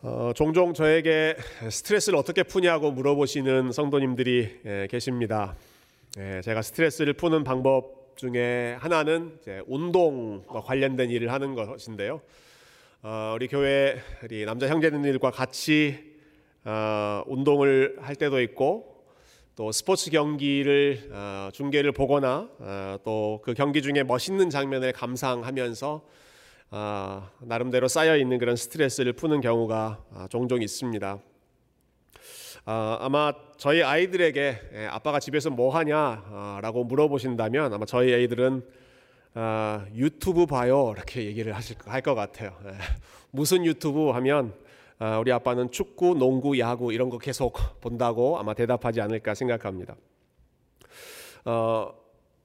어, 종종 저에게 스트레스를 어떻게 푸냐고 물어보시는 성도님들이 예, 계십니다. 예, 제가 스트레스를 푸는 방법 중에 하나는 이제 운동과 관련된 일을 하는 것인데요. 어, 우리 교회 우리 남자 형제님들과 같이 어, 운동을 할 때도 있고 또 스포츠 경기를 어, 중계를 보거나 어, 또그 경기 중에 멋있는 장면을 감상하면서 아, 나름대로 쌓여 있는 그런 스트레스를 푸는 경우가 아, 종종 있습니다. 아, 아마 저희 아이들에게 예, 아빠가 집에서 뭐 하냐라고 물어보신다면 아마 저희 아이들은 아, 유튜브 봐요 이렇게 얘기를 하실 할 것 같아요. 예. 무슨 유튜브 하면 아, 우리 아빠는 축구, 농구, 야구 이런 거 계속 본다고 아마 대답하지 않을까 생각합니다. 어,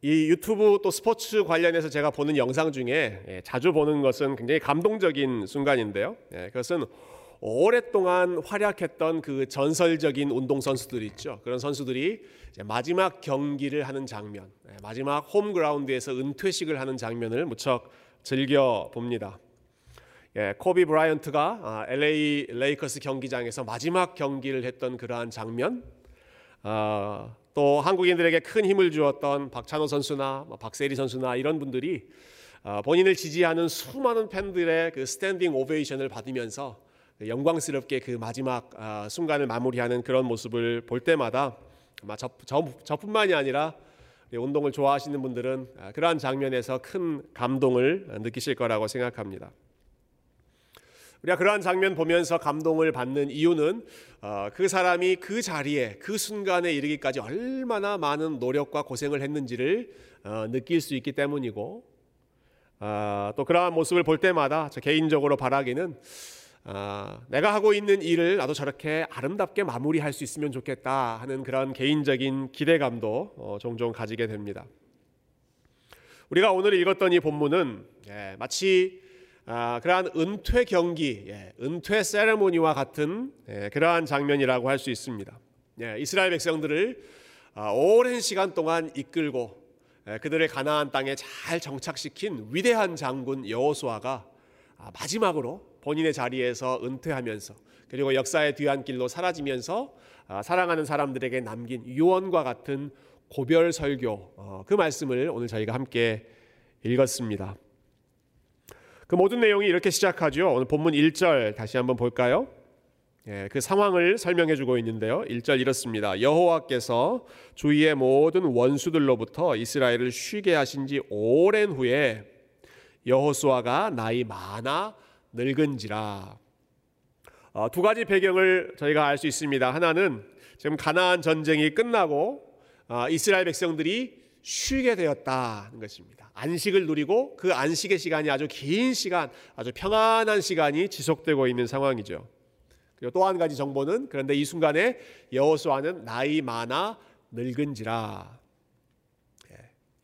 이 유튜브 또 스포츠 관련해서 제가 보는 영상 중에 예, 자주 보는 것은 굉장히 감동적인 순간인데요. 예, 그것은 오랫동안 활약했던 그 전설적인 운동 선수들 있죠. 그런 선수들이 마지막 경기를 하는 장면, 예, 마지막 홈그라운드에서 은퇴식을 하는 장면을 무척 즐겨 봅니다. 예, 코비 브라이언트가 아, LA 레이커스 경기장에서 마지막 경기를 했던 그러한 장면, 아, 또 한국인들에게 큰 힘을 주었던 박찬호 선수나 뭐 박세리 선수나 이런 분들이 어, 본인을 지지하는 수많은 팬들의 그 standing ovation을 받으면서 그 영광스럽게 그 마지막 아, 순간을 마무리하는 그런 모습을 볼 때마다 아마 저, 저, 저뿐만이 아니라 운동을 좋아하시는 분들은 아, 그러한 장면에서 큰 감동을 느끼실 거라고 생각합니다. 우리가 그러한 장면 보면서 감동을 받는 이유는 어, 그 사람이 그 자리에 그 순간에 이르기까지 얼마나 많은 노력과 고생을 했는지를 어, 느낄 수 있기 때문이고 어, 또 그러한 모습을 볼 때마다 저 개인적으로 바라기는 내가 하고 있는 일을 나도 저렇게 아름답게 마무리할 수 있으면 좋겠다 하는 그런 개인적인 기대감도 종종 가지게 됩니다. 우리가 오늘 읽었던 이 본문은 예, 마치 아, 그러한 은퇴 경기, 예, 은퇴 세레모니와 같은 예, 그러한 장면이라고 할 수 있습니다. 예, 이스라엘 백성들을 아, 오랜 시간 동안 이끌고 예, 그들의 가나안 땅에 잘 정착시킨 위대한 장군 여호수아가 아, 마지막으로 본인의 자리에서 은퇴하면서 그리고 역사의 뒤안길로 사라지면서 아, 사랑하는 사람들에게 남긴 유언과 같은 고별 설교 어, 그 말씀을 오늘 저희가 함께 읽었습니다. 그 모든 내용이 이렇게 시작하죠. 오늘 본문 1절 다시 한번 볼까요? 예, 그 상황을 설명해 주고 있는데요. 1절 이렇습니다. 여호와께서 주위의 모든 원수들로부터 이스라엘을 쉬게 하신 지 오랜 후에 여호수아가 나이 많아 늙은지라. 어, 두 가지 배경을 저희가 알 수 있습니다. 하나는 지금 가나안 전쟁이 끝나고 어, 이스라엘 백성들이 쉬게 되었다는 것입니다. 안식을 누리고 그 안식의 시간이 아주 긴 시간, 아주 평안한 시간이 지속되고 있는 상황이죠. 그리고 또 한 가지 정보는 그런데 이 순간에 여호수아는 나이 많아 늙은지라. 예.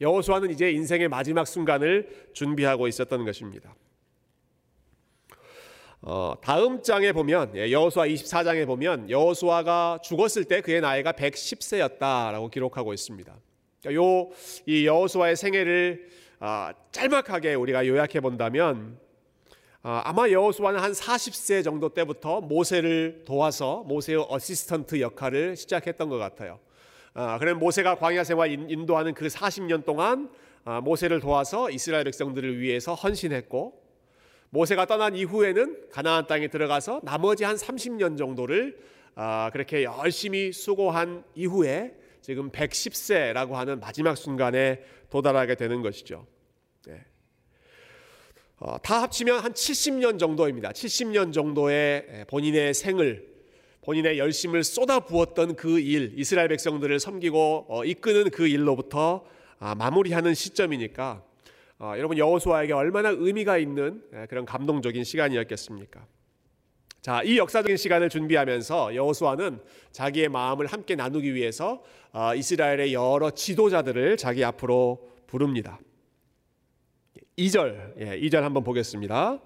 여호수아는 이제 인생의 마지막 순간을 준비하고 있었던 것입니다. 어, 다음 장에 보면 예, 여호수아 24장에 보면 여호수아가 죽었을 때 그의 나이가 110세였다라고 기록하고 있습니다. 그러니까 요이 여호수아의 생애를 아, 짤막하게 우리가 요약해 본다면 아, 아마 여호수아는 한 40세 정도 때부터 모세를 도와서 모세의 어시스턴트 역할을 시작했던 것 같아요. 아, 그럼 모세가 광야 생활 인도하는 그 40년 동안 모세를 도와서 이스라엘 백성들을 위해서 헌신했고 모세가 떠난 이후에는 가나안 땅에 들어가서 나머지 한 30년 정도를 그렇게 열심히 수고한 이후에 지금 110세라고 하는 마지막 순간에 도달하게 되는 것이죠. 네. 어, 다 합치면 한 70년 정도입니다. 70년 정도의 본인의 생을 본인의 열심을 쏟아 부었던 그 일, 이스라엘 백성들을 섬기고 어, 이끄는 그 일로부터 아, 마무리하는 시점이니까 어, 여러분 여호수아에게 얼마나 의미가 있는 그런 감동적인 시간이었겠습니까? 자, 이 역사적인 시간을 준비하면서 여호수아는 자기의 마음을 함께 나누기 위해서 어, 이스라엘의 여러 지도자들을 자기 앞으로 부릅니다. 2절, 예, 2절 한번 보겠습니다.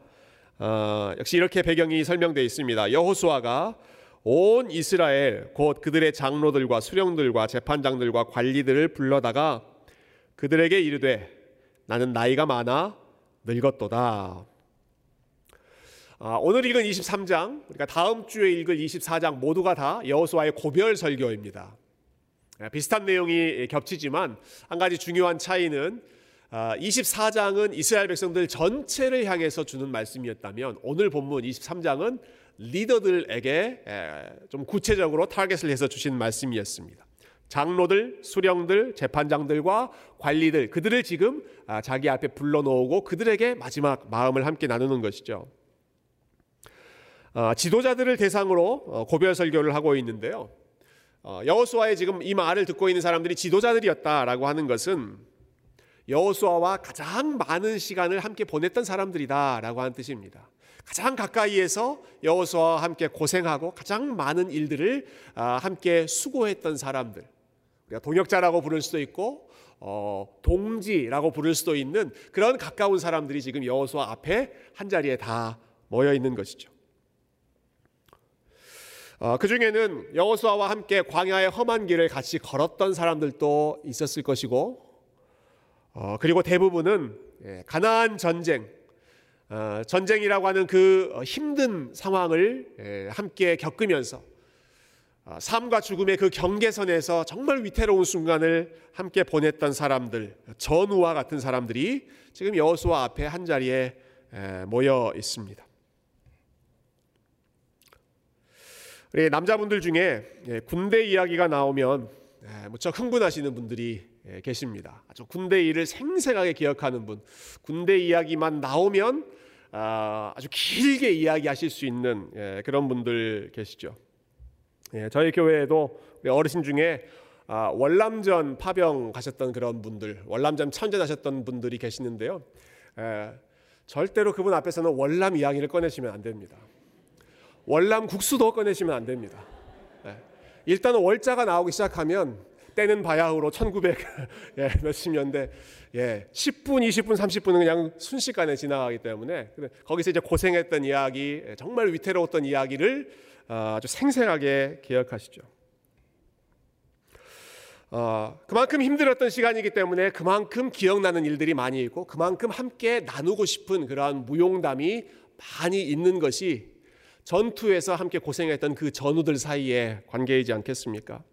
어, 역시 이렇게 배경이 설명되어 있습니다. 여호수아가 온 이스라엘 곧 그들의 장로들과 수령들과 재판장들과 관리들을 불러다가 그들에게 이르되 나는 나이가 많아 늙었도다. 아, 오늘 읽은 23장, 우리가 다음 주에 읽을 24장 모두가 다 여호수아의 고별 설교입니다. 아, 비슷한 내용이 겹치지만 한 가지 중요한 차이는 24장은 아, 이스라엘 백성들 전체를 향해서 주는 말씀이었다면 오늘 본문 23장은 리더들에게 좀 구체적으로 타겟을 해서 주신 말씀이었습니다. 장로들, 수령들, 재판장들과 관리들 그들을 지금 아, 자기 앞에 불러놓고 그들에게 마지막 마음을 함께 나누는 것이죠. 아, 지도자들을 대상으로 어, 고별 설교를 하고 있는데요. 어, 여호수아의 지금 이 말을 듣고 있는 사람들이 지도자들이었다라고 하는 것은 여호수아와 가장 많은 시간을 함께 보냈던 사람들이다라고 하는 뜻입니다. 가장 가까이에서 여호수아와 함께 고생하고 가장 많은 일들을 아, 함께 수고했던 사람들. 우리가 동역자라고 부를 수도 있고 어, 동지라고 부를 수도 있는 그런 가까운 사람들이 지금 여호수아 앞에 한 자리에 다 모여 있는 것이죠. 어, 그 중에는 여호수아와 함께 광야의 험한 길을 같이 걸었던 사람들도 있었을 것이고, 어, 그리고 대부분은 예, 가나안 전쟁, 어, 전쟁이라고 하는 그 힘든 상황을 예, 함께 겪으면서 삶과 죽음의 그 경계선에서 정말 위태로운 순간을 함께 보냈던 사람들, 전우와 같은 사람들이 지금 여호수아 앞에 한 자리에 모여 있습니다. 우리 남자분들 중에 예, 군대 이야기가 나오면 예, 무척 흥분하시는 분들이 예, 계십니다. 아주 군대 일을 생생하게 기억하는 분, 군대 이야기만 나오면 아, 아주 길게 이야기하실 수 있는 그런 분들 계시죠. 저희 교회에도 어르신 중에 아, 월남전 파병 가셨던 그런 분들, 월남전 참전하셨던 분들이 계시는데요. 절대로 그분 앞에서는 월남 이야기를 꺼내시면 안 됩니다. 월남 국수도 꺼내시면 안 됩니다. 네. 일단은 월자가 나오기 시작하면 때는 바야흐로 1900 예, 년대 예, 10분, 20분, 30분은 그냥 순식간에 지나가기 때문에 거기서 이제 고생했던 이야기, 예, 정말 위태로웠던 이야기를 아, 아주 생생하게 기억하시죠. 어, 그만큼 힘들었던 시간이기 때문에 그만큼 기억나는 일들이 많이 있고 그만큼 함께 나누고 싶은 그러한 무용담이 많이 있는 것이 전투에서 함께 고생했던 그 전우들 사이의 관계이지 않겠습니까?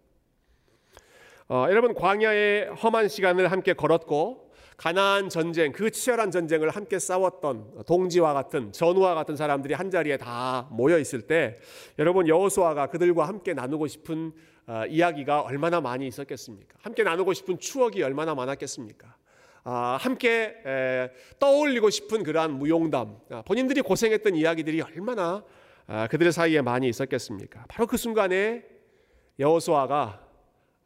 어, 여러분 광야의 험한 시간을 함께 걸었고 가나안 전쟁 그 치열한 전쟁을 함께 싸웠던 동지와 같은 전우와 같은 사람들이 한 자리에 다 모여 있을 때 여러분 여호수아가 그들과 함께 나누고 싶은 어, 이야기가 얼마나 많이 있었겠습니까? 함께 나누고 싶은 추억이 얼마나 많았겠습니까? 아, 함께 에, 떠올리고 싶은 그러한 무용담, 아, 본인들이 고생했던 이야기들이 얼마나 아, 그들 사이에 많이 있었겠습니까? 바로 그 순간에 여호수아가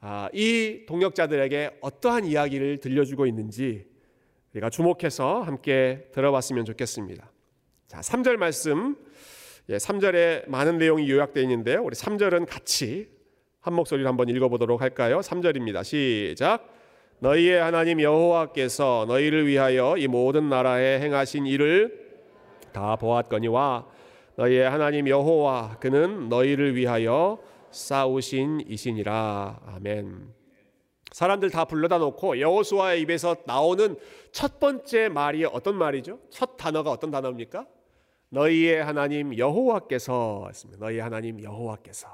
아, 이 동역자들에게 어떠한 이야기를 들려주고 있는지 우리가 주목해서 함께 들어봤으면 좋겠습니다. 자, 3절 말씀. 예, 3절에 많은 내용이 요약되어 있는데요. 우리 3절은 같이 한 목소리로 한번 읽어보도록 할까요? 3절입니다. 시작. 너희의 하나님 여호와께서 너희를 위하여 이 모든 나라에 행하신 일을 다 보았거니와 너희의 하나님 여호와 그는 너희를 위하여 싸우신 이신이라 아멘. 사람들 다 불러다 놓고 여호수아의 입에서 나오는 첫 번째 말이 어떤 말이죠? 첫 단어가 어떤 단어입니까? 너희의 하나님 여호와께서 너희의 하나님 여호와께서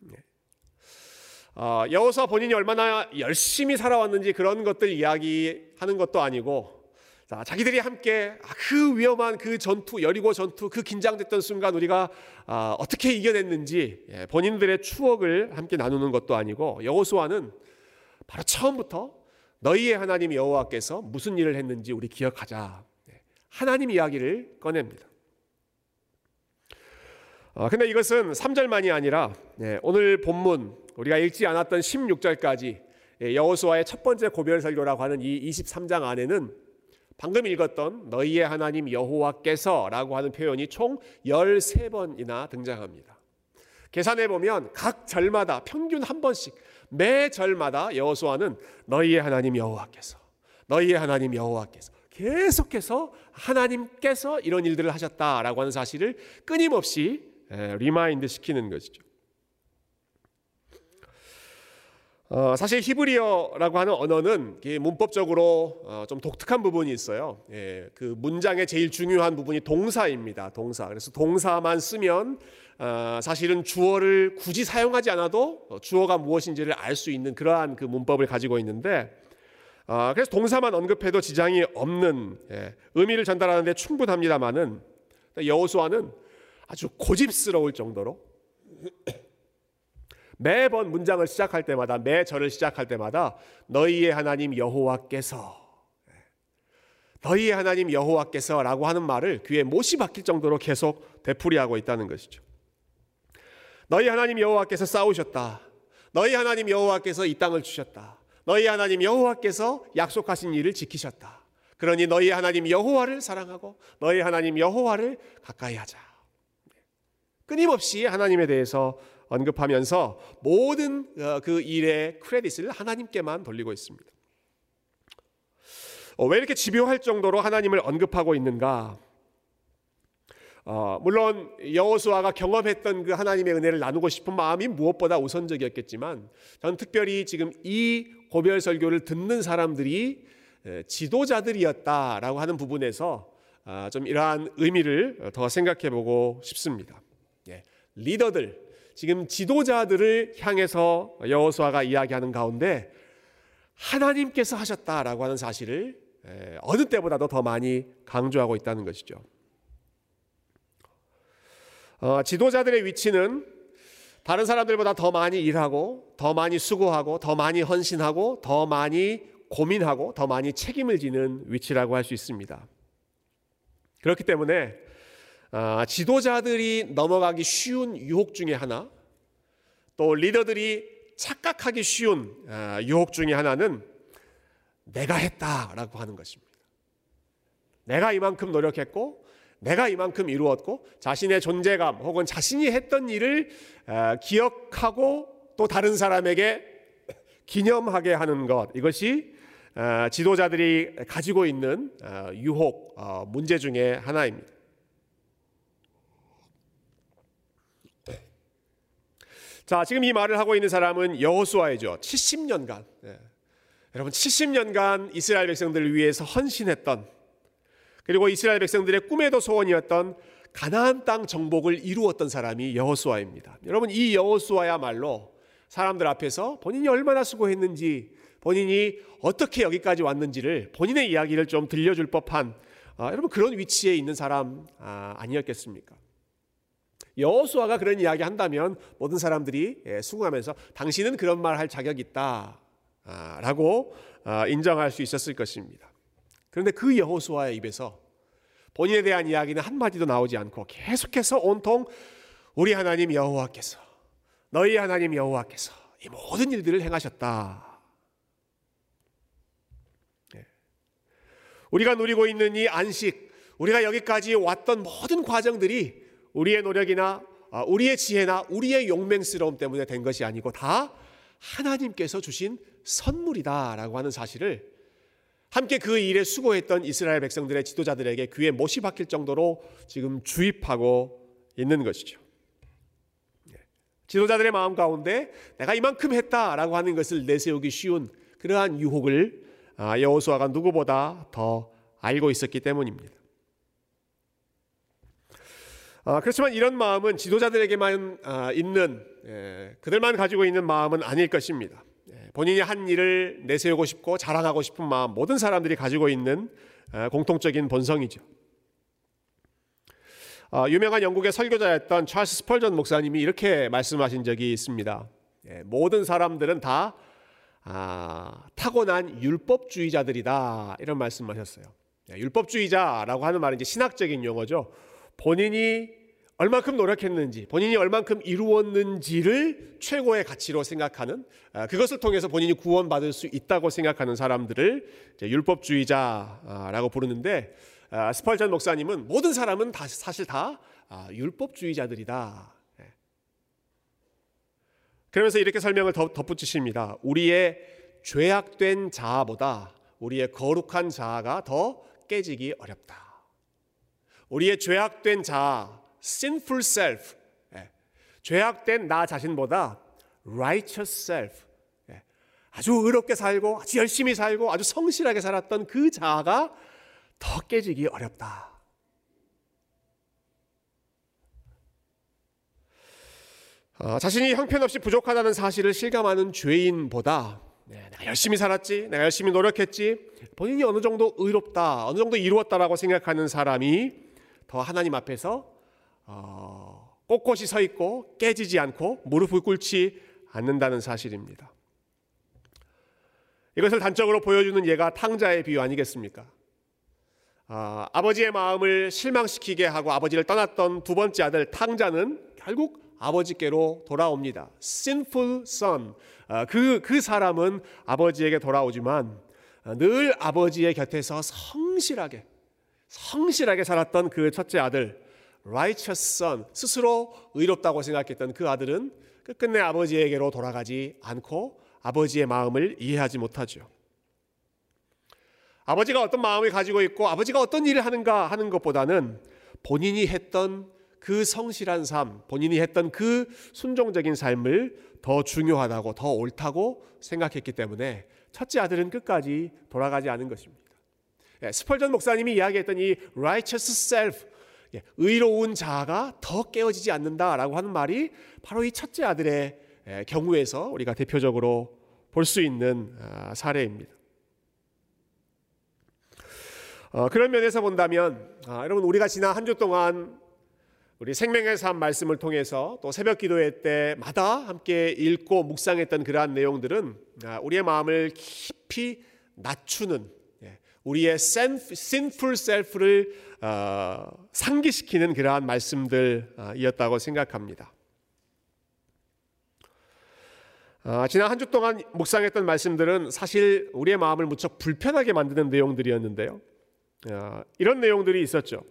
네. 어, 여호수아 본인이 얼마나 열심히 살아왔는지 그런 것들 이야기하는 것도 아니고 자, 자기들이 함께 아, 그 위험한 그 전투, 여리고 전투, 그 긴장됐던 순간 우리가 아, 어떻게 이겨냈는지 예, 본인들의 추억을 함께 나누는 것도 아니고 여호수아는 바로 처음부터 너희의 하나님 여호와께서 무슨 일을 했는지 우리 기억하자. 예, 하나님 이야기를 꺼냅니다. 어, 근데 이것은 3절만이 아니라 예, 오늘 본문 우리가 읽지 않았던 16절까지 여호수아의 첫 번째 고별 설교라고 하는 이 23장 안에는 방금 읽었던 너희의 하나님 여호와께서라고 하는 표현이 총 13번이나 등장합니다. 계산해 보면 각 절마다 평균 한 번씩 매 절마다 여호수아는 너희의 하나님 여호와께서 너희의 하나님 여호와께서 계속해서 하나님께서 이런 일들을 하셨다라고 하는 사실을 끊임없이 remind 시키는 것이죠. 어, 사실 히브리어라고 하는 언어는 문법적으로 어, 좀 독특한 부분이 있어요. 예, 그 문장의 제일 중요한 부분이 동사입니다. 동사. 그래서 동사만 쓰면 어, 사실은 주어를 굳이 사용하지 않아도 주어가 무엇인지를 알 수 있는 그러한 그 문법을 가지고 있는데 어, 그래서 동사만 언급해도 지장이 없는 예, 의미를 전달하는데 충분합니다만은 여호수아는 아주 고집스러울 정도로 매번 문장을 시작할 때마다 매 절을 시작할 때마다 너희의 하나님 여호와께서 너희의 하나님 여호와께서라고 하는 말을 귀에 못이 박힐 정도로 계속 되풀이하고 있다는 것이죠. 너희 하나님 여호와께서 싸우셨다. 너희 하나님 여호와께서 이 땅을 주셨다. 너희 하나님 여호와께서 약속하신 일을 지키셨다. 그러니 너희 하나님 여호와를 사랑하고 너희 하나님 여호와를 가까이 하자. 끊임없이 하나님에 대해서 언급하면서 모든 어, 그 일의 크레딧을 하나님께만 돌리고 있습니다. 어, 왜 이렇게 집요할 정도로 하나님을 언급하고 있는가? 어, 물론 여호수아가 경험했던 그 하나님의 은혜를 나누고 싶은 마음이 무엇보다 우선적이었겠지만 저는 특별히 지금 이 고별 설교를 듣는 사람들이 지도자들이었다라고 하는 부분에서 아, 좀 이러한 의미를 더 생각해 보고 싶습니다. 예, 리더들, 지금 지도자들을 향해서 여호수아가 이야기하는 가운데 하나님께서 하셨다라고 하는 사실을 어느 때보다도 더 많이 강조하고 있다는 것이죠. 어, 지도자들의 위치는 다른 사람들보다 더 많이 일하고, 더 많이 수고하고, 더 많이 헌신하고, 더 많이 고민하고, 더 많이 책임을 지는 위치라고 할 수 있습니다. 그렇기 때문에 아, 지도자들이 넘어가기 쉬운 유혹 중에 하나, 또 리더들이 착각하기 쉬운 아, 유혹 중에 하나는 내가 했다라고 하는 것입니다. 내가 이만큼 노력했고, 내가 이만큼 이루었고, 자신의 존재감 혹은 자신이 했던 일을 아, 기억하고 또 다른 사람에게 기념하게 하는 것 이것이 지도자들이 가지고 있는 유혹 어, 문제 중에 하나입니다. 자, 지금 이 말을 하고 있는 사람은 여호수아이죠. 70년간. 예. 여러분 70년간 이스라엘 백성들을 위해서 헌신했던 그리고 이스라엘 백성들의 꿈에도 소원이었던 가나안 땅 정복을 이루었던 사람이 여호수아입니다. 여러분 이 여호수아야말로 사람들 앞에서 본인이 얼마나 수고했는지 본인이 어떻게 여기까지 왔는지를 본인의 이야기를 좀 들려줄 법한 아, 여러분 그런 위치에 있는 사람 아, 아니었겠습니까? 여호수아가 그런 이야기 한다면 모든 사람들이 예, 수긍하면서 당신은 그런 말 할 자격 있다라고 아, 인정할 수 있었을 것입니다. 그런데 그 여호수아의 입에서 본인에 대한 이야기는 한 마디도 나오지 않고 계속해서 온통 우리 하나님 여호와께서 너희 하나님 여호와께서 이 모든 일들을 행하셨다. 예. 우리가 누리고 있는 이 안식, 우리가 여기까지 왔던 모든 과정들이 우리의 노력이나 아, 우리의 지혜나 우리의 용맹스러움 때문에 된 것이 아니고 다 하나님께서 주신 선물이다라고 하는 사실을 함께 그 일에 수고했던 이스라엘 백성들의 지도자들에게 귀에 못이 박힐 정도로 지금 주입하고 있는 것이죠. 예. 지도자들의 마음 가운데 내가 이만큼 했다라고 하는 것을 내세우기 쉬운 그러한 유혹을 아, 여호수아가 누구보다 더 알고 있었기 때문입니다. 아, 그렇지만 이런 마음은 지도자들에게만 아, 있는 예, 그들만 가지고 있는 마음은 아닐 것입니다. 예, 본인이 한 일을 내세우고 싶고 자랑하고 싶은 마음 모든 사람들이 가지고 있는 아, 공통적인 본성이죠. 유명한 영국의 설교자였던 찰스 스펄전 목사님이 이렇게 말씀하신 적이 있습니다. 예, 모든 사람들은 다 타고난 율법주의자들이다 이런 말씀하셨어요. 율법주의자라고 하는 말은 이제 신학적인 용어죠. 본인이 얼만큼 노력했는지, 본인이 얼만큼 이루었는지를 최고의 가치로 생각하는 아, 그것을 통해서 본인이 구원받을 수 있다고 생각하는 사람들을 율법주의자라고 부르는데 아, 스펄전 목사님은 모든 사람은 다 사실 다 아, 율법주의자들이다. 예. 그러면서 이렇게 설명을 덧붙이십니다. 우리의 죄악된 자아보다 우리의 거룩한 자아가 더 깨지기 어렵다. 우리의 죄악된 자아, sinful self, 예. 죄악된 나 자신보다 righteous self, 예. 아주 의롭게 살고 아주 열심히 살고 아주 성실하게 살았던 그 자아가 더 깨지기 어렵다. 어, 자신이 형편없이 부족하다는 사실을 실감하는 죄인보다 네, 내가 열심히 살았지, 내가 열심히 노력했지, 본인이 어느 정도 의롭다, 어느 정도 이루었다라고 생각하는 사람이 더 하나님 앞에서 어, 꼿꼿이 서 있고 깨지지 않고 무릎을 꿇지 않는다는 사실입니다. 이것을 단적으로 보여주는 예가 탕자의 비유 아니겠습니까? 아, 아버지의 마음을 실망시키게 하고 아버지를 떠났던 두 번째 아들 탕자는 결국 아버지께로 돌아옵니다. sinful son. 아, 그, 그 사람은 아버지에게 돌아오지만 아, 늘 아버지의 곁에서 성실하게, 성실하게 살았던 그 첫째 아들, righteous son. 스스로 의롭다고 생각했던 그 아들은 끝끝내 아버지에게로 돌아가지 않고 아버지의 마음을 이해하지 못하죠. 아버지가 어떤 마음을 가지고 있고 아버지가 어떤 일을 하는가 하는 것보다는 본인이 했던 그 성실한 삶, 본인이 했던 그 순종적인 삶을 더 중요하다고, 더 옳다고 생각했기 때문에 첫째 아들은 끝까지 돌아가지 않은 것입니다. 예, 스펄전 목사님이 이야기했던 이 righteous self, 예, 의로운 자아가 더 깨어지지 않는다라고 하는 말이 바로 이 첫째 아들의 예, 경우에서 우리가 대표적으로 볼 수 있는 아, 사례입니다. 어, 그런 면에서 본다면 아, 여러분 우리가 지난 한 주 동안 우리 생명의 삶 말씀을 통해서 또 새벽 기도회 때마다 함께 읽고 묵상했던 그러한 내용들은 아, 우리의 마음을 깊이 낮추는 예, 우리의 sinful self를 어, 상기시키는 그러한 말씀들이었다고 생각합니다. 아, 지난 한 주 동안 묵상했던 말씀들은 사실 우리의 마음을 무척 불편하게 만드는 내용들이었는데요. 아, 이런 내용들이 있었죠.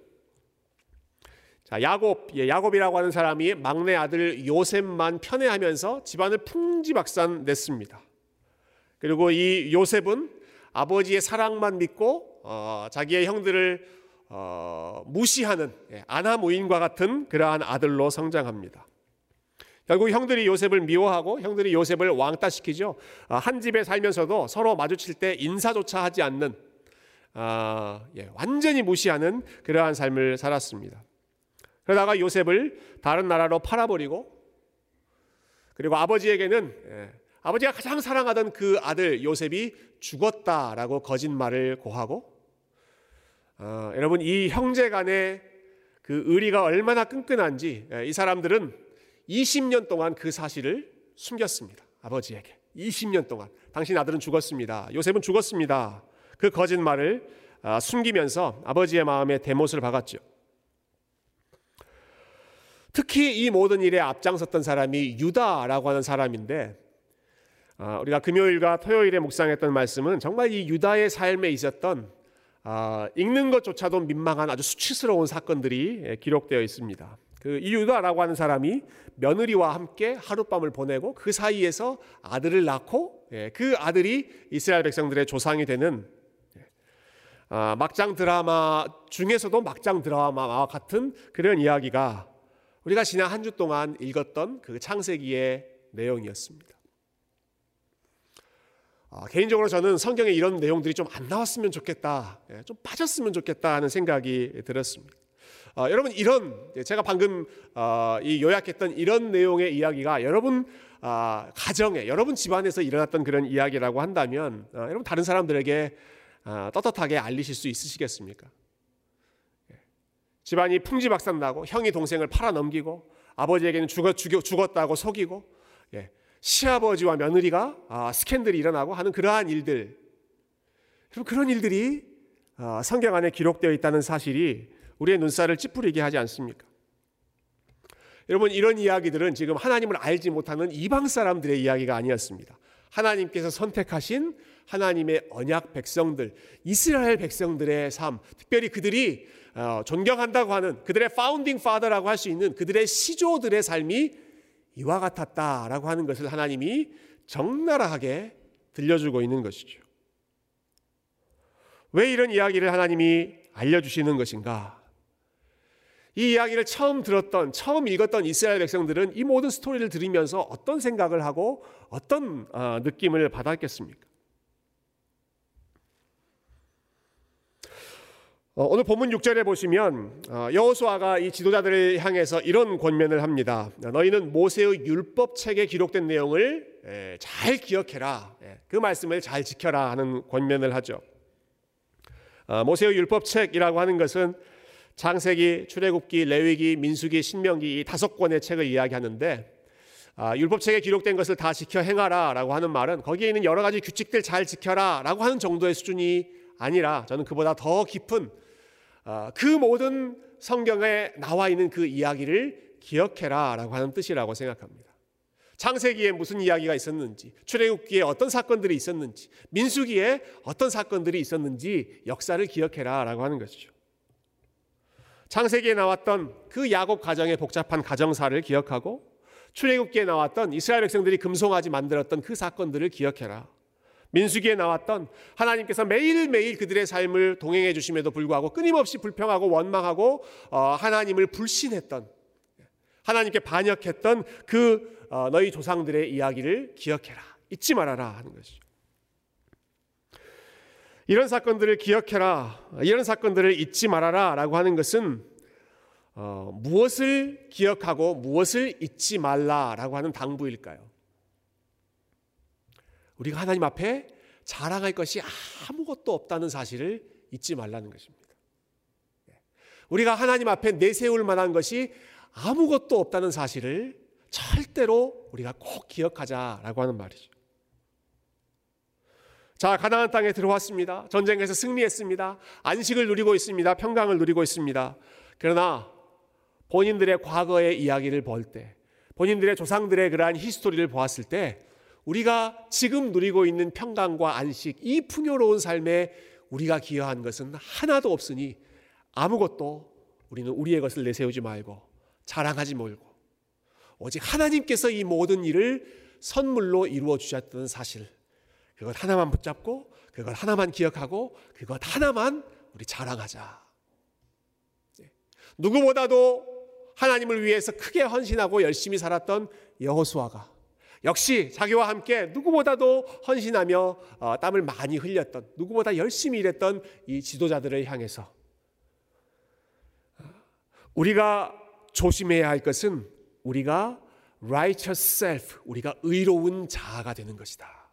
자, 야곱, 예, 야곱이라고 하는 사람이 막내 아들 요셉만 편애하면서 집안을 풍지박산 냈습니다. 그리고 이 요셉은 아버지의 사랑만 믿고 어, 자기의 형들을 어, 무시하는 예, 아나무인과 같은 그러한 아들로 성장합니다. 결국 형들이 요셉을 미워하고 형들이 요셉을 왕따시키죠. 어, 한 집에 살면서도 서로 마주칠 때 인사조차 하지 않는 어, 예, 완전히 무시하는 그러한 삶을 살았습니다. 그러다가 요셉을 다른 나라로 팔아버리고 그리고 아버지에게는 예, 아버지가 가장 사랑하던 그 아들 요셉이 죽었다라고 거짓말을 고하고 어, 여러분 이 형제 간의 그 의리가 얼마나 끈끈한지 예, 이 사람들은 20년 동안 그 사실을 숨겼습니다. 아버지에게 20년 동안 당신 아들은 죽었습니다. 요셉은 죽었습니다. 그 거짓말을 아, 숨기면서 아버지의 마음에 대못을 박았죠. 특히 이 모든 일에 앞장섰던 사람이 유다라고 하는 사람인데 아, 우리가 금요일과 토요일에 묵상했던 말씀은 정말 이 유다의 삶에 있었던 아, 읽는 것조차도 민망한 아주 수치스러운 사건들이 예, 기록되어 있습니다. 그 이유다라고 하는 사람이 며느리와 함께 하룻밤을 보내고 그 사이에서 아들을 낳고 예, 그 아들이 이스라엘 백성들의 조상이 되는 예, 아, 막장 드라마 중에서도 막장 드라마와 같은 그런 이야기가 우리가 지난 한 주 동안 읽었던 그 창세기의 내용이었습니다. 아, 개인적으로 저는 성경에 이런 내용들이 좀 안 나왔으면 좋겠다, 예, 좀 빠졌으면 좋겠다 하는 생각이 들었습니다. 아, 여러분 이런 제가 방금 어, 이 요약했던 이런 내용의 이야기가 여러분 아, 가정에 여러분 집안에서 일어났던 그런 이야기라고 한다면 아, 여러분 다른 사람들에게 아, 떳떳하게 알리실 수 있으시겠습니까? 집안이 풍지박산 나고 형이 동생을 팔아 넘기고 아버지에게는 죽었, 죽었다고 속이고 예, 시아버지와 며느리가 아, 스캔들이 일어나고 하는 그러한 일들 그런 일들이 아, 성경 안에 기록되어 있다는 사실이 우리의 눈살을 찌푸리게 하지 않습니까? 여러분 이런 이야기들은 지금 하나님을 알지 못하는 이방 사람들의 이야기가 아니었습니다. 하나님께서 선택하신 하나님의 언약 백성들, 이스라엘 백성들의 삶, 특별히 그들이 어, 존경한다고 하는 그들의 파운딩 파더라고 할 수 있는 그들의 시조들의 삶이 이와 같았다라고 하는 것을 하나님이 적나라하게 들려주고 있는 것이죠. 왜 이런 이야기를 하나님이 알려주시는 것인가? 이 이야기를 처음 들었던, 처음 읽었던 이스라엘 백성들은 이 모든 스토리를 들으면서 어떤 생각을 하고 어떤 어, 느낌을 받았겠습니까? 오늘 본문 6절에 보시면 어, 여호수아가 이 지도자들을 향해서 이런 권면을 합니다. 너희는 모세의 율법 책에 기록된 내용을 잘 기억해라. 예, 그 말씀을 잘 지켜라 하는 권면을 하죠. 어, 모세의 율법 책이라고 하는 것은 창세기, 출애굽기, 레위기, 민수기, 신명기 이 다섯 권의 책을 이야기하는데 아, 율법책에 기록된 것을 다 지켜 행하라라고 하는 말은 거기에 있는 여러 가지 규칙들 잘 지켜라라고 하는 정도의 수준이 아니라 저는 그보다 더 깊은 아, 그 모든 성경에 나와 있는 그 이야기를 기억해라라고 하는 뜻이라고 생각합니다. 창세기에 무슨 이야기가 있었는지, 출애굽기에 어떤 사건들이 있었는지, 민수기에 어떤 사건들이 있었는지 역사를 기억해라라고 하는 것이죠. 창세기에 나왔던 그 야곱 가정의 복잡한 가정사를 기억하고 출애굽기에 나왔던 이스라엘 백성들이 금송아지 만들었던 그 사건들을 기억해라. 민수기에 나왔던 하나님께서 매일매일 그들의 삶을 동행해 주심에도 불구하고 끊임없이 불평하고 원망하고 어, 하나님을 불신했던 하나님께 반역했던 그 어, 너희 조상들의 이야기를 기억해라. 잊지 말아라 하는 것이죠. 이런 사건들을 기억해라. 이런 사건들을 잊지 말아라. 라고 하는 것은 어, 무엇을 기억하고 무엇을 잊지 말라라고 하는 당부일까요? 우리가 하나님 앞에 자랑할 것이 아무것도 없다는 사실을 잊지 말라는 것입니다. 예. 우리가 하나님 앞에 내세울 만한 것이 아무것도 없다는 사실을 절대로 우리가 꼭 기억하자라고 하는 말이죠. 자, 가나안 땅에 들어왔습니다. 전쟁에서 승리했습니다. 안식을 누리고 있습니다. 평강을 누리고 있습니다. 그러나 본인들의 과거의 이야기를 볼 때, 본인들의 조상들의 그러한 히스토리를 보았을 때, 우리가 지금 누리고 있는 평강과 안식, 이 풍요로운 삶에 우리가 기여한 것은 하나도 없으니 아무것도 우리는 우리의 것을 내세우지 말고 자랑하지 말고 오직 하나님께서 이 모든 일을 선물로 이루어 주셨다는 사실 그것 하나만 붙잡고 그것 하나만 기억하고 그것 하나만 우리 자랑하자. 네. 누구보다도 하나님을 위해서 크게 헌신하고 열심히 살았던 여호수아가 역시 자기와 함께 누구보다도 헌신하며 어, 땀을 많이 흘렸던 누구보다 열심히 일했던 이 지도자들을 향해서 어, 우리가 조심해야 할 것은 우리가 righteous self, 우리가 의로운 자아가 되는 것이다.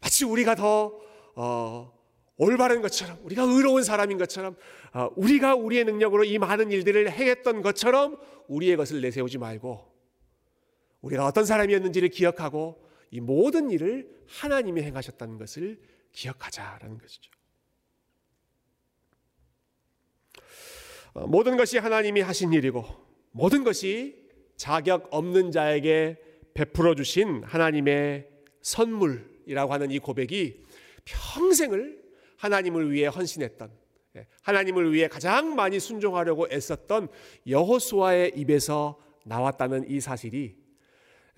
마치 우리가 더 어, 올바른 것처럼 우리가 의로운 사람인 것처럼 어, 우리가 우리의 능력으로 이 많은 일들을 행했던 것처럼 우리의 것을 내세우지 말고 우리가 어떤 사람이었는지를 기억하고 이 모든 일을 하나님이 행하셨다는 것을 기억하자라는 것이죠. 어, 모든 것이 하나님이 하신 일이고 모든 것이 자격 없는 자에게 베풀어 주신 하나님의 선물 이라고 하는 이 고백이 평생을 하나님을 위해 헌신했던 예, 하나님을 위해 가장 많이 순종하려고 애썼던 여호수아의 입에서 나왔다는 이 사실이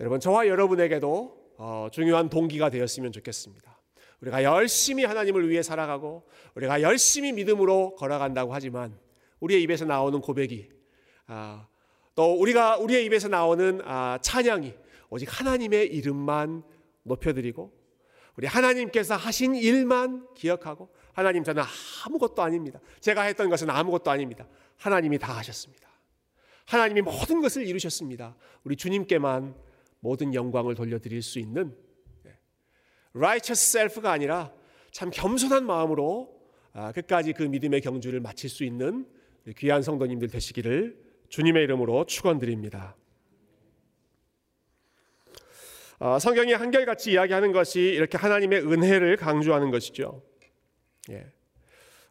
여러분 저와 여러분에게도 어, 중요한 동기가 되었으면 좋겠습니다. 우리가 열심히 하나님을 위해 살아가고 우리가 열심히 믿음으로 걸어간다고 하지만 우리의 입에서 나오는 고백이 아, 또 우리가 우리의 입에서 나오는 아, 찬양이 오직 하나님의 이름만 높여드리고 우리 하나님께서 하신 일만 기억하고 하나님 저는 아무것도 아닙니다. 제가 했던 것은 아무것도 아닙니다. 하나님이 다 하셨습니다. 하나님이 모든 것을 이루셨습니다. 우리 주님께만 모든 영광을 돌려드릴 수 있는 네. righteous self가 아니라 참 겸손한 마음으로 아, 끝까지 그 믿음의 경주를 마칠 수 있는 귀한 성도님들 되시기를 주님의 이름으로 축원드립니다. 어, 성경이 한결같이 이야기하는 것이 이렇게 하나님의 은혜를 강조하는 것이죠. 예.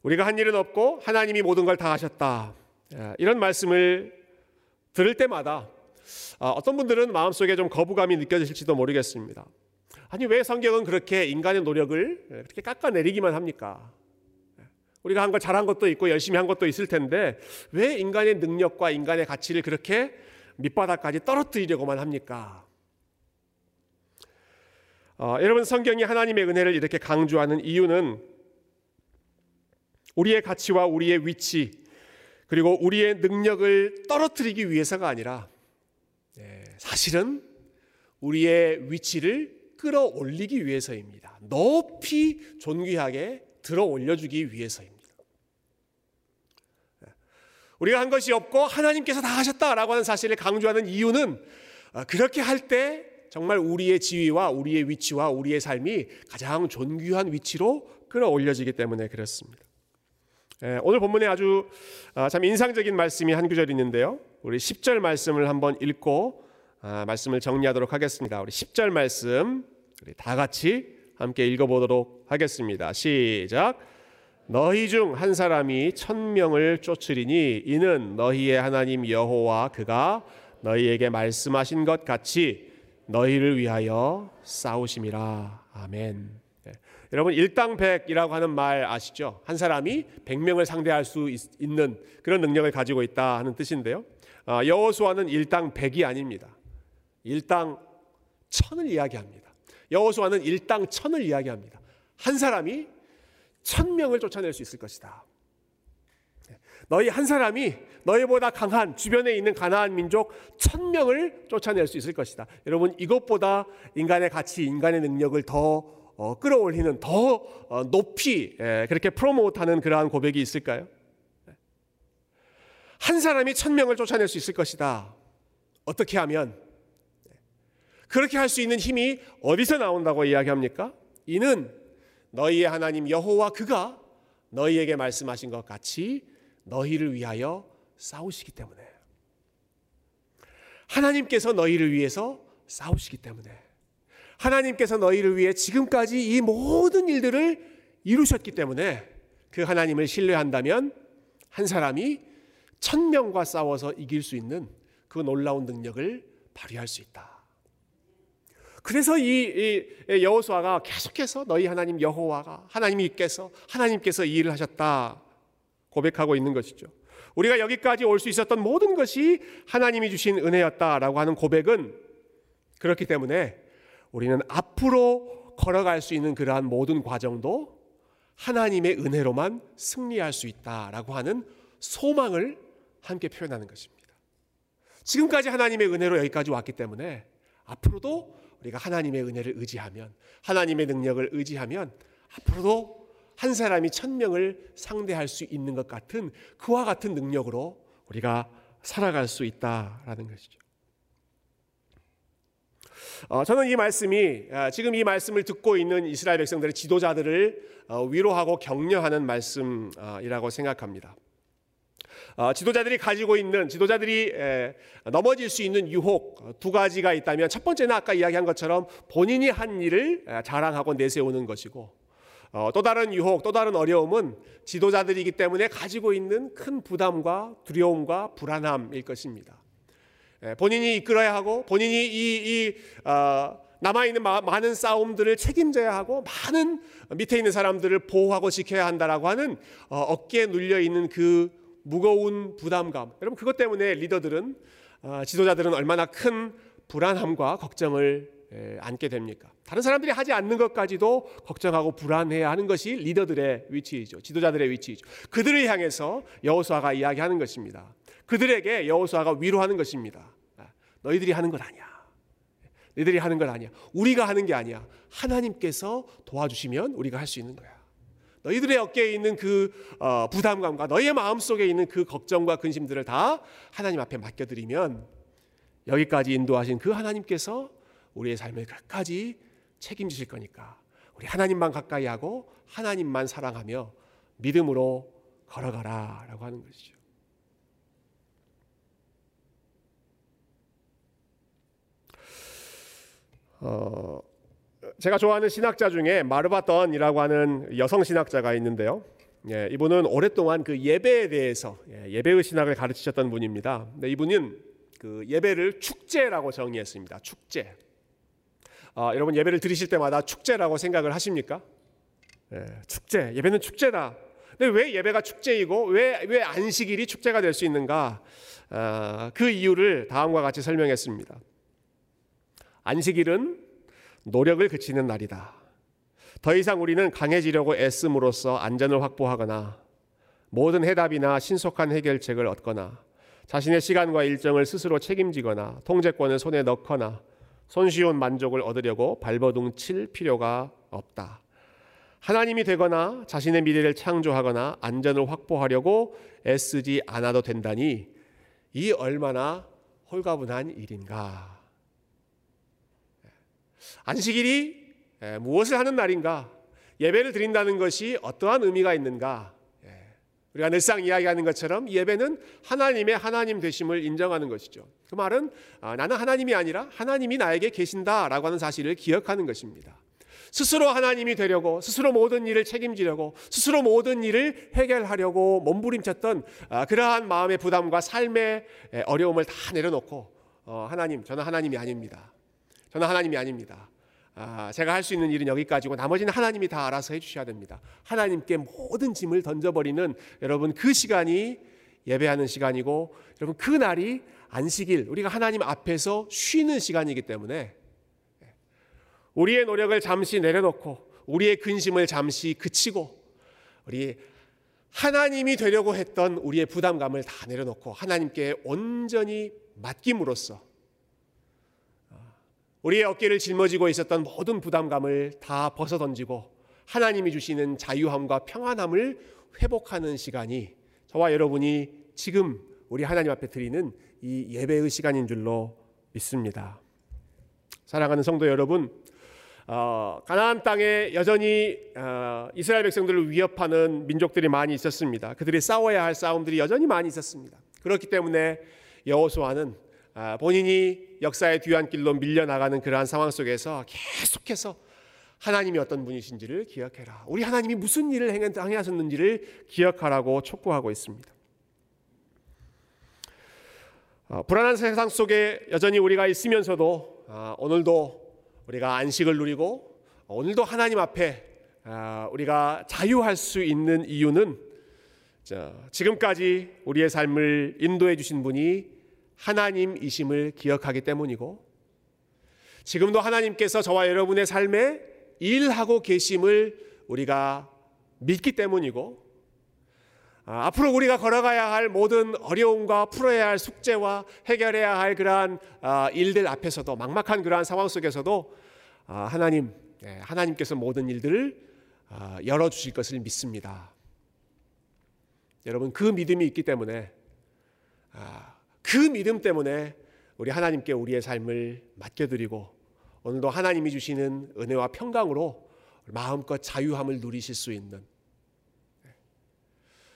우리가 한 일은 없고 하나님이 모든 걸 다 하셨다. 예. 이런 말씀을 들을 때마다 어, 어떤 분들은 마음속에 좀 거부감이 느껴지실지도 모르겠습니다. 아니 왜 성경은 그렇게 인간의 노력을 그렇게 깎아내리기만 합니까? 예. 우리가 한 걸 잘한 것도 있고 열심히 한 것도 있을 텐데 왜 인간의 능력과 인간의 가치를 그렇게 밑바닥까지 떨어뜨리려고만 합니까? 어, 여러분 성경이 하나님의 은혜를 이렇게 강조하는 이유는 우리의 가치와 우리의 위치 그리고 우리의 능력을 떨어뜨리기 위해서가 아니라 예, 사실은 우리의 위치를 끌어올리기 위해서입니다. 높이 존귀하게 들어 올려주기 위해서입니다. 예, 우리가 한 것이 없고 하나님께서 다 하셨다라고 하는 사실을 강조하는 이유는 어, 그렇게 할 때 정말 우리의 지위와 우리의 위치와 우리의 삶이 가장 존귀한 위치로 끌어올려지기 때문에 그렇습니다. 예, 오늘 본문에 아주 아, 참 인상적인 말씀이 한 구절 있는데요. 우리 10절 말씀을 한번 읽고 아, 말씀을 정리하도록 하겠습니다. 우리 10절 말씀 우리 다 같이 함께 읽어보도록 하겠습니다. 시작. 너희 중 한 사람이 천 명을 쫓으리니 이는 너희의 하나님 여호와 그가 너희에게 말씀하신 것 같이 너희를 위하여 싸우심이라. 아멘. 네. 여러분 일당백이라고 하는 말 아시죠? 한 사람이 백명을 상대할 수 있, 는 그런 능력을 가지고 있다 하는 뜻인데요. 아, 여호수아는 일당 백이 아닙니다. 일당 천을 이야기합니다. 여호수아는 일당 천을 이야기합니다. 한 사람이 천 명을 쫓아낼 수 있을 것이다. 네. 너희 한 사람이 너희보다 강한 주변에 있는 가나안 민족 천 명을 쫓아낼 수 있을 것이다. 여러분 이것보다 인간의 가치, 인간의 능력을 더 어, 끌어올리는 더 어, 높이 예, 그렇게 프로모트하는 그러한 고백이 있을까요? 한 사람이 천 명을 쫓아낼 수 있을 것이다. 어떻게 하면 그렇게 할 수 있는 힘이 어디서 나온다고 이야기합니까? 이는 너희의 하나님 여호와 그가 너희에게 말씀하신 것 같이 너희를 위하여 싸우시기 때문에 하나님께서 너희를 위해서 싸우시기 때문에 하나님께서 너희를 위해 지금까지 이 모든 일들을 이루셨기 때문에 그 하나님을 신뢰한다면 한 사람이 천명과 싸워서 이길 수 있는 그 놀라운 능력을 발휘할 수 있다. 그래서 이, 이 여호수아가 계속해서 너희 하나님 여호와가 하나님이께서 하나님께서 이 일을 하셨다 고백하고 있는 것이죠. 우리가 여기까지 올 수 있었던 모든 것이 하나님이 주신 은혜였다라고 하는 고백은 그렇기 때문에 우리는 앞으로 걸어갈 수 있는 그러한 모든 과정도 하나님의 은혜로만 승리할 수 있다라고 하는 소망을 함께 표현하는 것입니다. 지금까지 하나님의 은혜로 여기까지 왔기 때문에 앞으로도 우리가 하나님의 은혜를 의지하면 하나님의 능력을 의지하면 앞으로도 한 사람이 천 명을 상대할 수 있는 것 같은 그와 같은 능력으로 우리가 살아갈 수 있다라는 것이죠. 어, 저는 이 말씀이 어, 지금 이 말씀을 듣고 있는 이스라엘 백성들의 지도자들을 어, 위로하고 격려하는 말씀이라고 생각합니다. 지도자들이 가지고 있는 지도자들이 넘어질 수 있는 유혹 두 가지가 있다면 첫 번째는 아까 이야기한 것처럼 본인이 한 일을 자랑하고 내세우는 것이고 또 다른 유혹, 또 다른 어려움은 지도자들이기 때문에 가지고 있는 큰 부담과 두려움과 불안함일 것입니다. 예, 본인이 이끌어야 하고 본인이 이, 이 어, 남아 있는 많은 싸움들을 책임져야 하고 많은 밑에 있는 사람들을 보호하고 지켜야 한다라고 하는 어, 어깨에 눌려 있는 그 무거운 부담감. 여러분 그것 때문에 리더들은 어, 지도자들은 얼마나 큰 불안함과 걱정을 에, 안게 됩니까? 다른 사람들이 하지 않는 것까지도 걱정하고 불안해야 하는 것이 리더들의 위치이죠. 지도자들의 위치이죠. 그들을 향해서 여호수아가 이야기하는 것입니다. 그들에게 여호수아가 위로하는 것입니다. 아, 너희들이 하는 것 아니야. 너희들이 하는 것 아니야. 우리가 하는 게 아니야. 하나님께서 도와주시면 우리가 할 수 있는 거야. 너희들의 어깨에 있는 그 어, 부담감과 너희의 마음 속에 있는 그 걱정과 근심들을 다 하나님 앞에 맡겨드리면 여기까지 인도하신 그 하나님께서 우리의 삶을 끝까지 책임지실 거니까 우리 하나님만 가까이 하고 하나님만 사랑하며 믿음으로 걸어가라 라고 하는 것이죠. 어, 제가 좋아하는 신학자 중에 마르바던이라고 하는 여성 신학자가 있는데요. 예, 이분은 오랫동안 그 예배에 대해서 예, 배의 신학을 가르치셨던 분입니다. 근데 이분은 그 예배를 축제라고 정의했습니다. 축제. 아, 여러분 예배를 드리실 때마다 축제라고 생각을 하십니까? 예, 축제. 예배는 축제다. 근데 왜 예배가 축제이고 왜, 왜 안식일이 축제가 될 수 있는가? 아, 그 이유를 다음과 같이 설명했습니다. 안식일은 노력을 그치는 날이다. 더 이상 우리는 강해지려고 애씀으로써 안전을 확보하거나 모든 해답이나 신속한 해결책을 얻거나 자신의 시간과 일정을 스스로 책임지거나 통제권을 손에 넣거나 손쉬운 만족을 얻으려고 발버둥 칠 필요가 없다. 하나님이 되거나 자신의 미래를 창조하거나 안전을 확보하려고 애쓰지 않아도 된다니 이 얼마나 홀가분한 일인가. 안식일이 무엇을 하는 날인가? 예배를 드린다는 것이 어떠한 의미가 있는가? 우리가 늘상 이야기하는 것처럼 예배는 하나님의 하나님 되심을 인정하는 것이죠. 그 말은 아, 나는 하나님이 아니라 하나님이 나에게 계신다라고 하는 사실을 기억하는 것입니다. 스스로 하나님이 되려고 스스로 모든 일을 책임지려고 스스로 모든 일을 해결하려고 몸부림쳤던 아, 그러한 마음의 부담과 삶의 어려움을 다 내려놓고 어, 하나님 저는 하나님이 아닙니다. 저는 하나님이 아닙니다. 아, 제가 할 수 있는 일은 여기까지고 나머지는 하나님이 다 알아서 해주셔야 됩니다. 하나님께 모든 짐을 던져버리는 여러분 그 시간이 예배하는 시간이고 여러분 그 날이 안식일 우리가 하나님 앞에서 쉬는 시간이기 때문에 우리의 노력을 잠시 내려놓고 우리의 근심을 잠시 그치고 우리 하나님이 되려고 했던 우리의 부담감을 다 내려놓고 하나님께 온전히 맡김으로써 우리의 어깨를 짊어지고 있었던 모든 부담감을 다 벗어 던지고 하나님이 주시는 자유함과 평안함을 회복하는 시간이 저와 여러분이 지금 우리 하나님 앞에 드리는 이 예배의 시간인 줄로 믿습니다. 사랑하는 성도 여러분, 어, 가나안 땅에 여전히 어, 이스라엘 백성들을 위협하는 민족들이 많이 있었습니다. 그들이 싸워야 할 싸움들이 여전히 많이 있었습니다. 그렇기 때문에 여호수아는 아, 본인이 역사의 뒤안길로 밀려나가는 그러한 상황 속에서 계속해서 하나님이 어떤 분이신지를 기억해라. 우리 하나님이 무슨 일을 행하셨는지를 기억하라고 촉구하고 있습니다. 어, 불안한 세상 속에 여전히 우리가 있으면서도 아, 오늘도 우리가 안식을 누리고 오늘도 하나님 앞에 아, 우리가 자유할 수 있는 이유는 지금까지 우리의 삶을 인도해 주신 분이 하나님이심을 기억하기 때문이고 지금도 하나님께서 저와 여러분의 삶에 일하고 계심을 우리가 믿기 때문이고 아, 앞으로 우리가 걸어가야 할 모든 어려움과 풀어야 할 숙제와 해결해야 할 그러한 아, 일들 앞에서도 막막한 그러한 상황 속에서도 아, 하나님 네, 하나님께서 모든 일들을 아, 열어 주실 것을 믿습니다. 여러분 그 믿음이 있기 때문에 아, 그 믿음 때문에 우리 하나님께 우리의 삶을 맡겨드리고 오늘도 하나님이 주시는 은혜와 평강으로 마음껏 자유함을 누리실 수 있는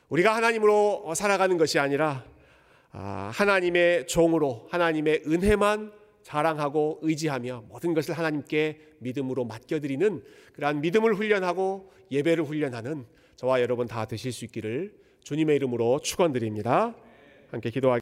우리가 하나님으로 살아가는 것이 아니라 아, 하나님의 종으로 하나님의 은혜만 자랑하고 의지하며 모든 것을 하나님께 믿음으로 맡겨드리는 그러한 믿음을 훈련하고 예배를 훈련하는 저와 여러분 다 되실 수 있기를 주님의 이름으로 축원드립니다. 함께 기도하